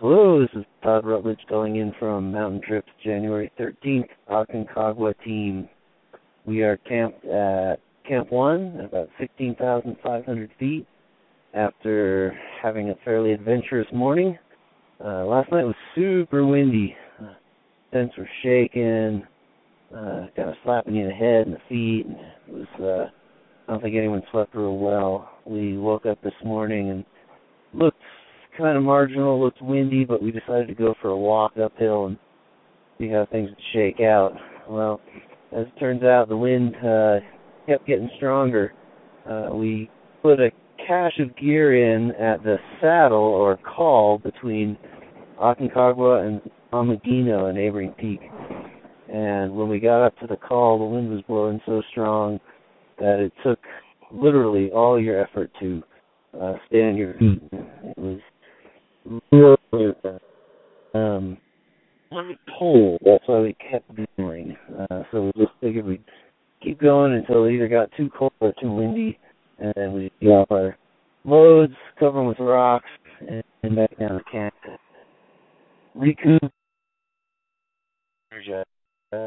Hello, this is Todd Rutledge calling in from Mountain Trips January 13th, Aconcagua team. We are camped at Camp 1 about 16,500 feet after having a fairly adventurous morning. Uh, last night was super windy. Uh, tents were shaking, uh, kind of slapping you in the head and the feet. And it was, uh, I don't think anyone slept real well. We woke up this morning and looked kind of marginal, looked windy, but we decided to go for a walk uphill and see how things would shake out. Well, as it turns out, the wind uh, kept getting stronger. Uh, we put a cache of gear in at the saddle or col between Aconcagua and Ameghino, a neighboring peak. And when we got up to the col, the wind was blowing so strong that it took literally all your effort to uh, stay on your feet. It was really um, cold. That's why we kept going. Uh, so we just figured we'd keep going until it either got too cold or too windy, and then we'd get off our loads, cover them with rocks, and, back down the camp. Recoup. Uh.